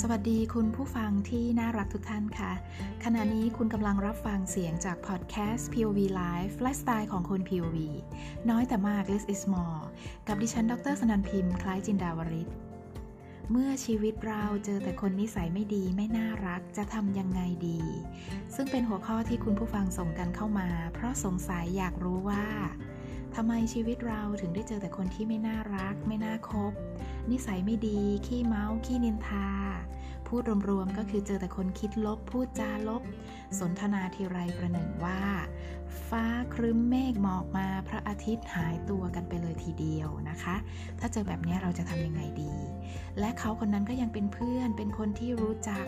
สวัสดีคุณผู้ฟังที่น่ารักทุกท่านค่ะ ขณะนี้คุณกำลังรับฟังเสียงจากพอดแคสต์ POV Live ไลฟ์สไตล์ของคน POV น้อยแต่มาก less is more กับดิฉัน ดรสนันพิมพ์ คล้ายจินดาวริศเมื่อชีวิตเราเจอแต่คนนิสัยไม่ดีไม่น่ารักจะทำยังไงดี ซึ่งเป็นหัวข้อที่คุณผู้ฟังส่งกันเข้ามา เพราะสงสัยอยากรู้ว่า ทำไมชีวิตเราถึงได้เจอแต่คนที่ไม่น่ารัก ไม่น่าคบ นิสัยไม่ดี ขี้เมาขี้นินทา พูดรวมๆก็คือเจอแต่คนคิดลบ พูดจาลบ สนทนาทีไรประหนึ่งว่า ฟ้าครึ้มเมฆหมอกมาพระอาทิตย์หายตัวกันไปเลยทีเดียวนะคะ ถ้าเจอแบบนี้เราจะทำยังไงดี และเขาคนนั้นก็ยังเป็นเพื่อนเป็นคนที่รู้จัก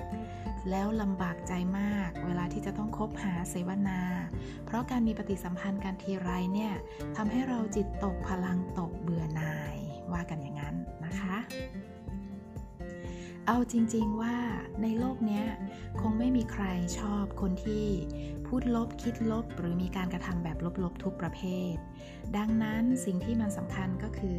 แล้วลำบากใจมาก เวลาที่จะต้องคบหาเสวนา เพราะการมีปฏิสัมพันธ์กันทีไรเนี่ยทำให้เราจิตตกพลังตกเบื่อหน่าย ว่ากันอย่างนั้นนะคะ เอาจริงๆว่าในโลกนี้คงไม่มีใครชอบคนที่ พูดลบคิดลบ หรือมีการกระทำแบบลบๆทุกประเภท ดังนั้นสิ่งที่มันสำคัญก็คือ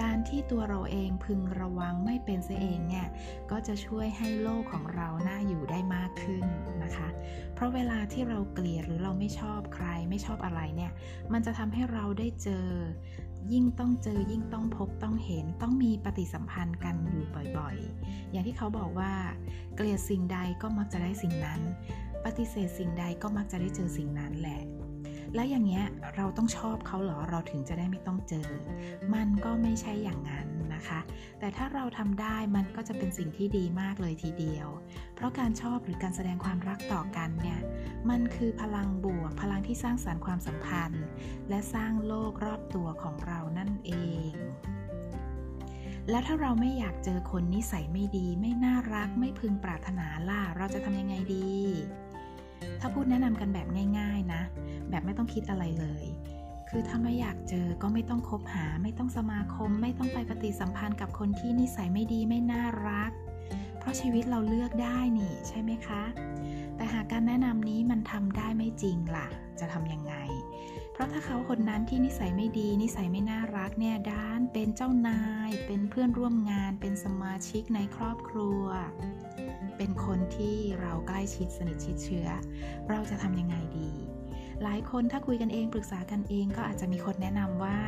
การที่ตัวเราเองพึงระวังไม่เป็นเสียเองเนี่ยก็จะช่วยให้โลกของเราน่าอยู่ได้มากขึ้นนะคะ เพราะเวลาที่เราเกลียดหรือเราไม่ชอบใครไม่ชอบอะไรเนี่ยมันจะทำให้เราได้เจอ ยิ่งต้องเจอยิ่งต้องพบต้องเห็นต้องมีปฏิสัมพันธ์กันอยู่บ่อยๆ อย่างที่เขาบอกว่า เกลียดสิ่งใดก็มักจะได้สิ่งนั้น ปฏิเสธสิ่งใดก็มักจะได้เจอสิ่งนั้นแหละ แล้วอย่างเงี้ยเราต้องชอบเขาเหรอเราถึงจะได้ไม่ต้องเจอ มันก็ไม่ใช่อย่างนั้นนะคะ แต่ถ้าเราทำได้มันก็จะเป็นสิ่งที่ดีมากเลยทีเดียว เพราะการชอบหรือการแสดงความรักต่อกันเนี่ยมันคือพลังบวกพลังที่สร้างสารรค์ความสัมพันธ์ และสร้างโลกรอบตัวของเรานั่นเองแล้วถ้าเราไม่อยากเจอคนนิสัยไม่ดี ไม่น่ารักไม่พึงปรารถนาล่ะเราจะทำยังไงดี ถ้าพูดแนะนำกันแบบง่าย ๆนะ แบบไม่ต้องคิดอะไรเลย คือถ้าไม่อยากเจอก็ไม่ต้องคบหา ไม่ต้องสมาคม ไม่ต้องไปปฏิสัมพันธ์กับคนที่นิสัยไม่ดีไม่น่ารัก เพราะชีวิตเราเลือกได้นี่ใช่ไหมคะ แต่หากการแนะนำนี้มันทำได้ไม่จริงล่ะ จะทำยังไง เพราะถ้าเขาคนนั้นที่นิสัยไม่ดี นิสัยไม่น่ารักเนี่ยด้านเป็นเจ้านาย เป็นเพื่อนร่วมงาน เป็นสมาชิกในครอบครัว เป็นคนที่เราใกล้ชิดสนิทชิดเชื้อ เราจะทำยังไงดี หลายคนถ้าคุยกันเองปรึกษากันเองก็อาจจะมีคนแนะนำว่า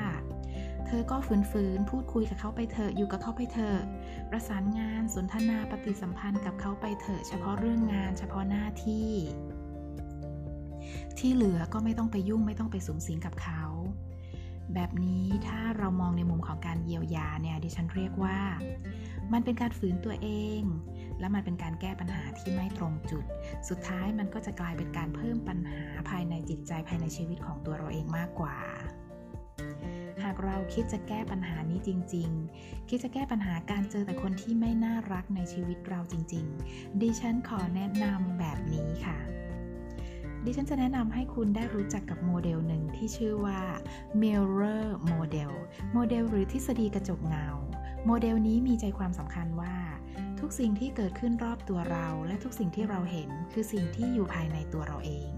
เธอก็ฝืนๆพูดคุยกับเขาไปเถอะอยู่กับเขาไปเถอะประสานงานสนทนาปฏิสัมพันธ์กับเขาไปเถอะเฉพาะเรื่องงาน เฉพาะหน้าที่ ที่เหลือก็ไม่ต้องไปยุ่งไม่ต้องไปสูงสิงกับเขาแบบนี้ถ้าเรามองในมุมของการเยียวยาเนี่ยดิฉันเรียกว่า มันเป็นการฝืนตัวเอง และมันเป็นการแก้ปัญหาที่ไม่ตรงจุด สุดท้ายมันก็จะกลายเป็นการเพิ่มปัญหาภายในจิตใจภายในชีวิตของตัวเราเองมากกว่า หากเราคิดจะแก้ปัญหานี้จริง ๆ คิดจะแก้ปัญหาการเจอแต่คนที่ไม่น่ารักในชีวิตเราจริง ๆ ดิฉันขอแนะนำแบบนี้ค่ะดิฉันจะแนะนำให้คุณได้รู้จักกับโมเดลหนึ่งที่ชื่อว่า Mirror Model โมเดลหรือทฤษฎีกระจกเงา โมเดลนี้มีใจความสำคัญว่า ทุกสิ่งที่เกิดขึ้นรอบตัวเรา และทุกสิ่งที่เราเห็นคือสิ่งที่อยู่ภายในตัวเราเอง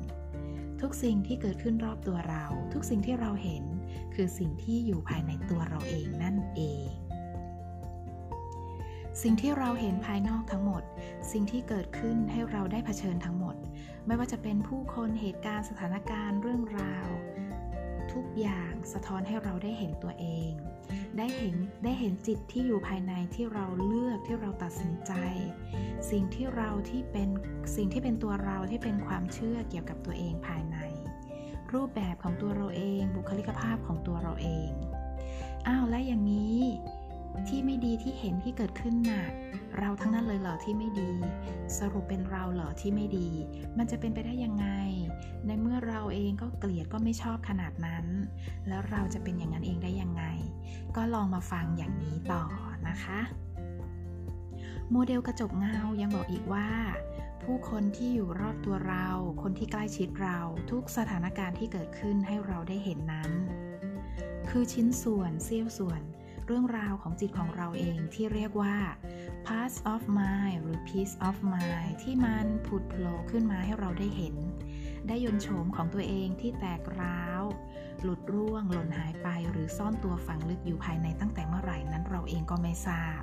ทุกสิ่งที่เกิดขึ้นรอบตัวเรา ทุกสิ่งที่เราเห็นคือสิ่งที่อยู่ภายในตัวเราเองนั่นเอง สิ่งที่เราเห็นภายนอกทั้งหมด สิ่งที่เกิดขึ้นให้เราได้เผชิญทั้งหมด ไม่ว่าจะเป็นผู้คนเหตุการณ์สถานการณ์เรื่องราว ทุกอย่างสะท้อนให้เราได้เห็นตัวเอง ได้เห็นได้เห็นจิตที่อยู่ภายในที่เราเลือกที่เราตัดสินใจ สิ่งที่เราที่เป็นสิ่งที่เป็นตัวเราที่เป็นความเชื่อเกี่ยวกับตัวเองภายใน รูปแบบของตัวเราเอง บุคลิกภาพของตัวเราเองอ้าวและอย่างนี้ ที่ไม่ดีที่เห็นที่เกิดขึ้นน่ะเราทั้งนั้นเลยเหรอที่ไม่ดี สรุปเป็นเราเหรอที่ไม่ดี มันจะเป็นไปได้ยังไง ในเมื่อเราเองก็เกลียดก็ไม่ชอบขนาดนั้น แล้วเราจะเป็นอย่างนั้นเองได้ยังไง ก็ลองมาฟังอย่างนี้ต่อนะคะ โมเดลกระจกเงายังบอกอีกว่า ผู้คนที่อยู่รอบตัวเรา คนที่ใกล้ชิดเราทุกสถานการณ์ที่เกิดขึ้นให้เราได้เห็นนั้น คือชิ้นส่วนเสี้ยวส่วน เรื่องราวของจิตของเราเองที่เรียกว่า parts of mind หรือ piece of mind ที่มันผุดโผล่ขึ้นมาให้เราได้เห็น ได้ยนโฉมของตัวเองที่แตกร้าว หลุดร่วง หล่นหายไป หรือซ่อนตัวฝังลึกอยู่ภายในตั้งแต่เมื่อไหร่นั้นเราเองก็ไม่ทราบ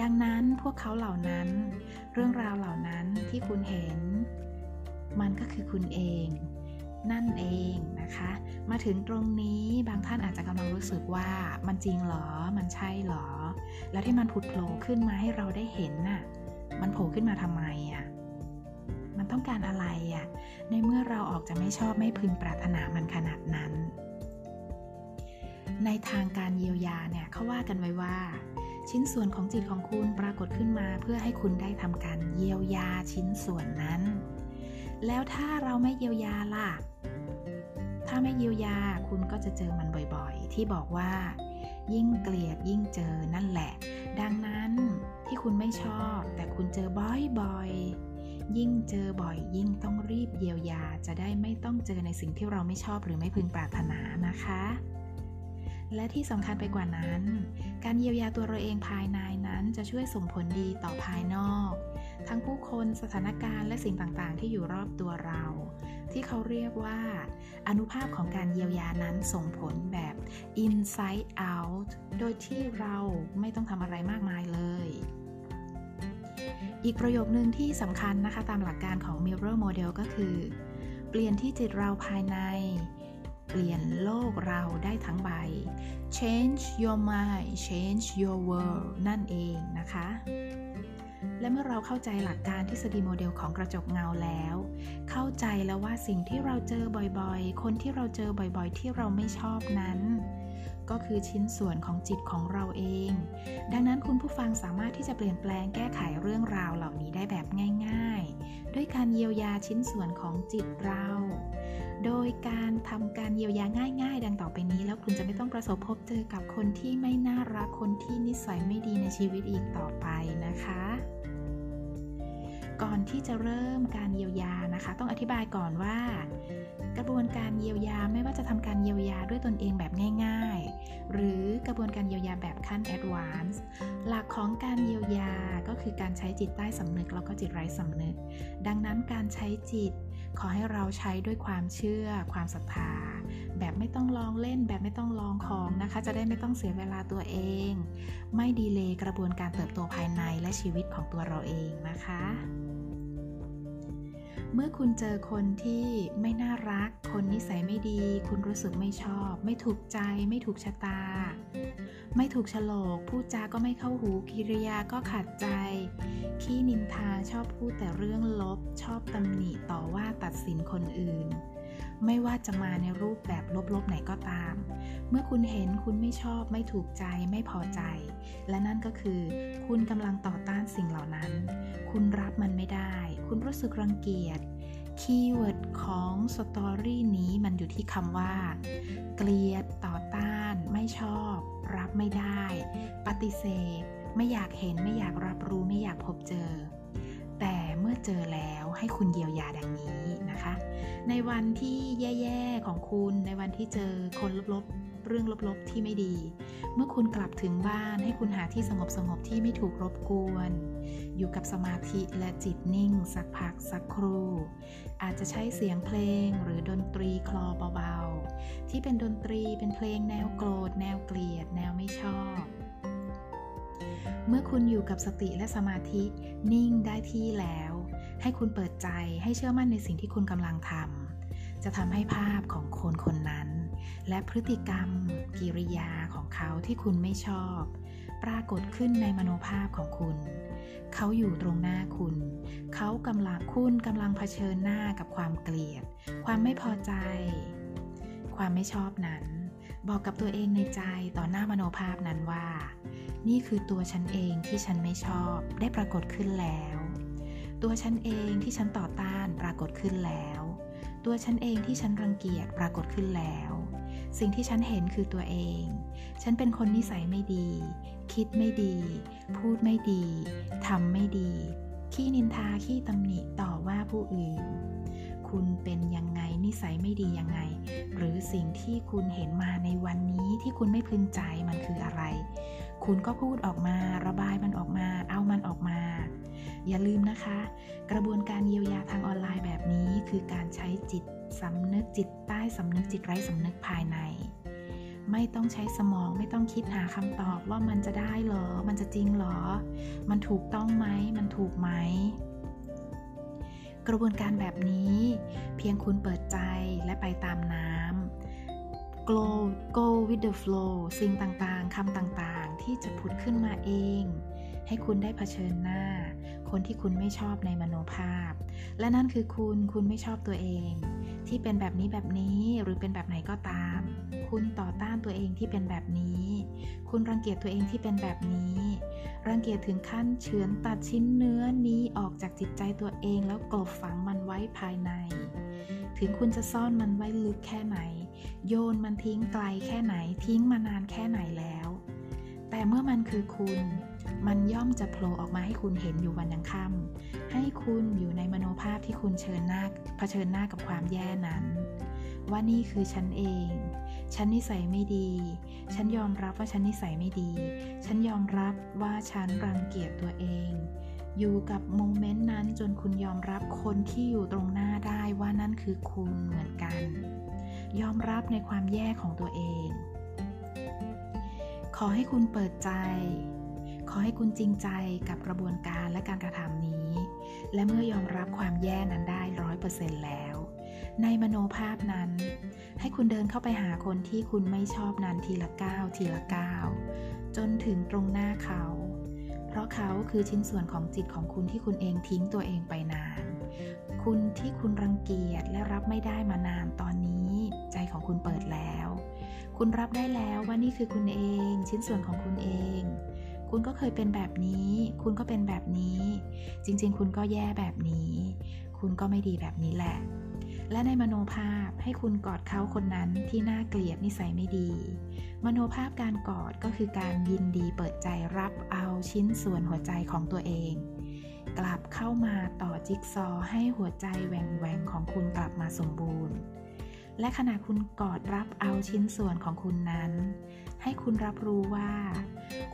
ดังนั้นพวกเขาเหล่านั้น เรื่องราวเหล่านั้นที่คุณเห็น มันก็คือคุณเอง นั่นเองนะคะ มาถึงตรงนี้บางท่านอาจจะกำลังรู้สึกว่ามันจริงหรอ มันใช่หรอ แล้วที่มันผุดโผล่ขึ้นมาให้เราได้เห็นน่ะ มันโผล่ขึ้นมาทำไมอะ่ะ มันต้องการอะไรอะ่ะ ในเมื่อเราออกจะไม่ชอบไม่พึงปรารถนามันขนาดนั้น ในทางการเยียวยาเนี่ยเขาว่ากันไว้ว่า ชิ้นส่วนของจิตของคุณปรากฏขึ้นมา เพื่อให้คุณได้ทำการเยียวยาชิ้นส่วนนั้น แล้วถ้าเราไม่เยียวยาล่ะ ถ้าไม่เยียวยาคุณก็จะเจอมันบ่อยๆ ที่บอกว่า ยิ่งเกลียดยิ่งเจอนั่นแหละ ดังนั้นที่คุณไม่ชอบ แต่คุณเจอบ่อยๆ ยิ่งเจอบ่อย ยิ่งต้องรีบเยียวยาจะได้ไม่ต้องเจอในสิ่งที่เราไม่ชอบหรือไม่พึงปรารถนานะคะ และที่สำคัญไปกว่านั้น การเยียวยาตัวเราเองภายในนั้นจะช่วยส่งผลดีต่อภายนอก ทั้งผู้คนสถานการณ์และสิ่งต่างๆ ที่อยู่รอบตัวเรา ที่เขาเรียกว่า อนุภาพของการเยียวยานั้นส่งผลแบบ inside out โดยที่เราไม่ต้องทำอะไรมากมายเลยอีกประโยคนึงที่สำคัญนะคะตามหลักการของ Mirror Model ก็คือ เปลี่ยนที่จิตเราภายใน เปลี่ยนโลกเราได้ทั้งใบ change your mind change your world นั่นเองนะคะ และเมื่อเราเข้าใจหลักการทฤษฎีโมเดลของกระจกเงาแล้ว เข้าใจแล้วว่าสิ่งที่เราเจอบ่อยๆ คนที่เราเจอบ่อยๆ ที่เราไม่ชอบนั้น ก็คือชิ้นส่วนของจิตของเราเอง ดังนั้นคุณผู้ฟังสามารถที่จะเปลี่ยนแปลงแก้ไขเรื่องราวเหล่านี้ได้แบบง่าย ๆ ด้วยการเยียวยาชิ้นส่วนของจิตเรา โดยการทำการเยียวยาง่าย ๆ ดังต่อไปนี้ แล้วคุณจะไม่ต้องประสบพบเจอกับคนที่ไม่น่ารักคนที่นิสัยไม่ดีในชีวิตอีกต่อไปนะคะก่อนที่จะเริ่มการเยียวยานะคะ ต้องอธิบายก่อนว่า ระบวนการเยียวยาไม่ว่าจะทำการเยียวยาด้วยตนเองแบบง่าย ๆ หรือกระบวนการเยียวยาแบบขั้นแอดวานซ์หลักของการเยียวยาก็คือการใช้จิตใต้สำนึกแล้วก็จิตไร้สำนึก ดังนั้นการใช้จิต ขอให้เราใช้ด้วยความเชื่อ ความศรัทธาแบบไม่ต้องลองเล่นแบบไม่ต้องลองของนะคะ จะได้ไม่ต้องเสียเวลาตัวเอง ไม่ดีเลยกระบวนการเติบโตภายในและชีวิตของตัวเราเองนะคะ เมื่อคุณเจอคนที่ไม่น่ารัก คนนิสัยไม่ดี คุณรู้สึกไม่ชอบ ไม่ถูกใจ ไม่ถูกชะตา ไม่ถูกฉลกพูดจาก็ไม่เข้าหูกิริยาก็ขัดใจ ขี้นินทาชอบพูดแต่เรื่องลบ ชอบตำหนิต่อว่าตัดสินคนอื่น ไม่ว่าจะมาในรูปแบบลบๆไหนก็ตาม เมื่อคุณเห็นคุณไม่ชอบไม่ถูกใจไม่พอใจ และนั่นก็คือ คุณกำลังต่อต้านสิ่งเหล่านั้น คุณรับมันไม่ได้ คุณรู้สึกรังเกียจ keyword ของ story นี้มันอยู่ที่คำว่า เกลียด ต่อต้าน ไม่ชอบ รับไม่ได้ ปฏิเสธ ไม่อยากเห็น ไม่อยากรับรู้ ไม่อยากพบเจอ แต่เมื่อเจอแล้วให้คุณเยียวยาดังนี้นะคะ ในวันที่แย่ๆของคุณ ในวันที่เจอคนลบๆ เรื่องลบๆที่ไม่ดี เมื่อคุณกลับถึงบ้านให้คุณหาที่สงบสงบๆที่ไม่ถูกรบกวน อยู่กับสมาธิและจิตนิ่ง สักพักสักครู่ อาจจะใช้เสียงเพลงหรือดนตรีคลอเบาๆ ที่เป็นดนตรีเป็นเพลงแนวโกรธ แนวเกลียด แนวไม่ชอบเมื่อคุณอยู่กับสติและสมาธินิ่งได้ที่แล้ว ให้คุณเปิดใจให้เชื่อมั่นในสิ่งที่คุณกำลังทำจะทำให้ภาพของคนคนนั้น และพฤติกรรม กิริยาของเขาที่คุณไม่ชอบ ปรากฏขึ้นในมโนภาพของคุณ เขาอยู่ตรงหน้าคุณ เขากำลังคุณกำลังเผชิญหน้ากับความเกลียด ความไม่พอใจ ความไม่ชอบนั้น บอกกับตัวเองในใจต่อหน้ามโนภาพนั้นว่า นี่คือตัวฉันเองที่ฉันไม่ชอบได้ปรากฏขึ้นแล้ว ตัวฉันเองที่ฉันต่อต้านปรากฏขึ้นแล้วตัวฉันเองที่ฉันรังเกียจปรากฏขึ้นแล้ว สิ่งที่ฉันเห็นคือตัวเอง ฉันเป็นคนนิสัยไม่ดี คิดไม่ดี พูดไม่ดี ทำไม่ดี ขี้นินทา ขี้ตำหนิ ต่อว่าผู้อื่น คุณเป็นยังไง นิสัยไม่ดียังไง หรือสิ่งที่คุณเห็นมาในวันนี้ที่คุณไม่พึงใจมันคืออะไร คุณก็พูดออกมา ระบายมันออกมา เอามันออกมาอย่าลืมนะคะ กระบวนการเยียวยาทางออนไลน์แบบนี้คือการใช้จิต สำนึกจิตใต้สำนึกจิตไร้สำนึกภายใน ไม่ต้องใช้สมองไม่ต้องคิดหาคำตอบว่ามันจะได้เหรอ มันจะจริงเหรอ มันถูกต้องไหม มันถูกไหม กระบวนการแบบนี้เพียงคุณเปิดใจและไปตามน้ำ go go with the flow สิ่งต่างๆคำต่างๆ ที่จะผุดขึ้นมาเอง ให้คุณได้เผชิญหน้า คนที่คุณไม่ชอบในมโนภาพ และนั่นคือคุณคุณไม่ชอบตัวเอง ที่เป็นแบบนี้แบบนี้หรือเป็นแบบไหนก็ตาม คุณต่อต้านตัวเองที่เป็นแบบนี้ คุณรังเกียจตัวเองที่เป็นแบบนี้ รังเกียจถึงขั้นเฉือนตัดชิ้นเนื้อนี้ออกจากจิตใจตัวเองแล้วกลบฝังมันไว้ภายใน ถึงคุณจะซ่อนมันไว้ลึกแค่ไหน โยนมันทิ้งไกลแค่ไหนทิ้งมานานแค่ไหนแล้ว แต่เมื่อมันคือคุณ มันย่อมจะโผล่ออกมาให้คุณเห็นอยู่วันยังค่ำให้คุณอยู่ในมโนภาพที่คุณเชิญหน้าเผชิญหน้ากับความแย่นั้น ว่านี่คือฉันเอง ฉันนิสัยไม่ดี ฉันยอมรับว่าฉันนิสัยไม่ดี ฉันยอมรับว่าฉันรังเกียจตัวเอง อยู่กับโมเมนต์นั้นจนคุณยอมรับคนที่อยู่ตรงหน้าได้ว่านั่นคือคุณเหมือนกัน ยอมรับในความแย่ของตัวเอง ขอให้คุณเปิดใจ ขอให้คุณจริงใจกับกระบวนการและการกระทำนี้ และเมื่อยอมรับความแย่นั้นได้ร้อยเปอร์เซ็นต์แล้ว ในมโนภาพนั้น ให้คุณเดินเข้าไปหาคนที่คุณไม่ชอบนั้นทีละก้าวทีละก้าวจนถึงตรงหน้าเขา เพราะเขาคือชิ้นส่วนของจิตของคุณที่คุณเองทิ้งตัวเองไปนาน คุณที่คุณรังเกียจและรับไม่ได้มานานตอนนี้ ใจของคุณเปิดแล้ว คุณรับได้แล้วว่านี่คือคุณเอง ชิ้นส่วนของคุณเอง คุณก็เคยเป็นแบบนี้ คุณก็เป็นแบบนี้ จริง ๆ คุณก็แย่แบบนี้ คุณก็ไม่ดีแบบนี้แหละ และในมโนภาพให้คุณกอดเขาคนนั้นที่น่าเกลียดนิสัยไม่ดี มโนภาพการกอดก็คือการยินดีเปิดใจรับเอาชิ้นส่วนหัวใจของตัวเอง กลับเข้ามาต่อจิ๊กซอให้หัวใจแหว่งแหวงของคุณกลับมาสมบูรณ์ และขณะคุณกอดรับเอาชิ้นส่วนของคุณนั้น ให้คุณรับรู้ว่า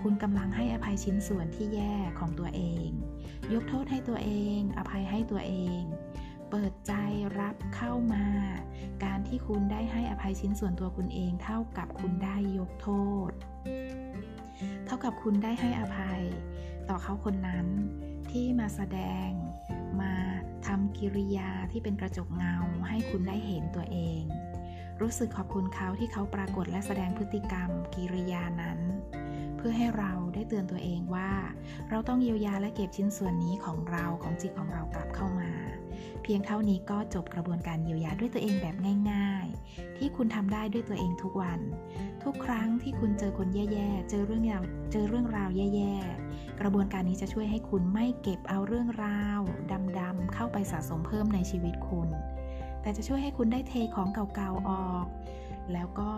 คุณกำลังให้อภัยชิ้นส่วนที่แย่ของตัวเอง ยกโทษให้ตัวเอง อภัยให้ตัวเอง เปิดใจรับเข้ามา การที่คุณได้ให้อภัยชิ้นส่วนตัวคุณเองเท่ากับคุณได้ยกโทษ เท่ากับคุณได้ให้อภัย ต่อเขาคนนั้นที่มาแสดงมา ทำกิริยาที่เป็นกระจกเงาให้คุณได้เห็นตัวเอง รู้สึกขอบคุณเขาที่เขาปรากฏและแสดงพฤติกรรม กิริยานั้น เพื่อให้เราได้เตือนตัวเองว่า เราต้องเยียวยาและเก็บชิ้นส่วนนี้ของเราของจิตของเรากลับเข้ามา เพียงเท่านี้ก็จบกระบวนการเยียวยาด้วยตัวเองแบบง่ายๆ ที่คุณทำได้ด้วยตัวเองทุกวัน ทุกครั้งที่คุณเจอคนแย่ๆ เจอเรื่องราวเจอเรื่องราวแย่ๆ กระบวนการนี้จะช่วยให้คุณไม่เก็บเอาเรื่องราวดำๆเข้าไปสะสมเพิ่มในชีวิตคุณ แต่จะช่วยให้คุณได้เทของเก่าๆออก แล้วก็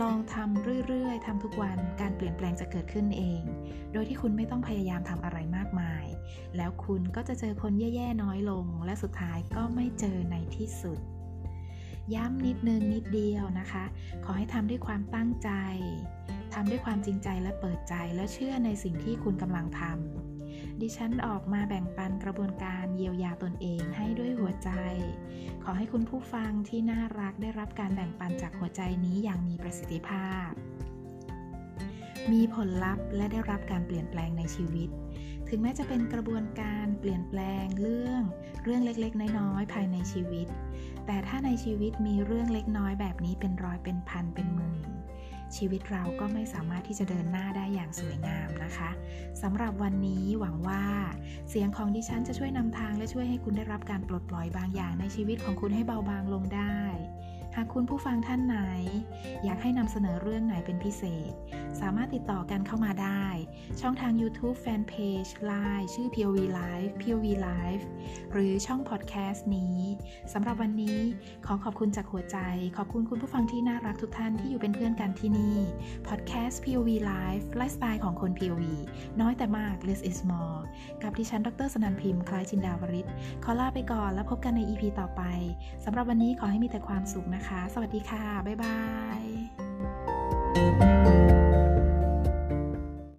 ลองทำเรื่อยๆทำทุกวันการเปลี่ยนแปลงจะเกิดขึ้นเอง โดยที่คุณไม่ต้องพยายามทำอะไรมากมาย แล้วคุณก็จะเจอคนแย่ๆน้อยลง และสุดท้ายก็ไม่เจอในที่สุดย้ำนิดนึงนิดเดียวนะคะ ขอให้ทำด้วยความตั้งใจ ทำด้วยความจริงใจและเปิดใจและเชื่อในสิ่งที่คุณกำลังทำ ดิฉันออกมาแบ่งปันกระบวนการเยียวยาตนเองให้ด้วยหัวใจ ขอให้คุณผู้ฟังที่น่ารักได้รับการแบ่งปันจากหัวใจนี้อย่างมีประสิทธิภาพ มีผลลัพธ์และได้รับการเปลี่ยนแปลงในชีวิต ถึงแม้จะเป็นกระบวนการเปลี่ยนแปลงเรื่อง เรื่องเล็กๆ น้อยๆภายในชีวิต แต่ถ้าในชีวิตมีเรื่องเล็กน้อยแบบนี้เป็นร้อยเป็นพันเป็นหมื่น ชีวิตเราก็ไม่สามารถที่จะเดินหน้าได้อย่างสวยงามนะคะสำหรับวันนี้หวังว่า เสียงของดิฉันจะช่วยนำทางและช่วยให้คุณได้รับการปลดปล่อยบางอย่างในชีวิตของคุณให้เบาบางลงได้ หากคุณผู้ฟังท่านไหน อยากให้นำเสนอเรื่องไหนเป็นพิเศษ สามารถติดต่อกันเข้ามาได้ ช่องทาง YouTube Fanpage Line ชื่อ POV Live POV Live หรือช่องพอดแคสต์นี้สำหรับวันนี้ขอขอบคุณจากหัวใจ ขอบคุณคุณผู้ฟังที่น่ารักทุกท่านที่อยู่เป็นเพื่อนกันที่นี่พอดแคสต์ POV Live ไลฟ์สไตล์ของคน POV น้อยแต่มาก less is more กับดิฉัน ดรสนันพิมพ์คล้ายจินดาวริศขอลาไปก่อนแล้วพบกันใน EP ต่อไปสำหรับวันนี้ขอให้มีแต่ความสุขนะนะคะ สวัสดีค่ะ บ๊ายบาย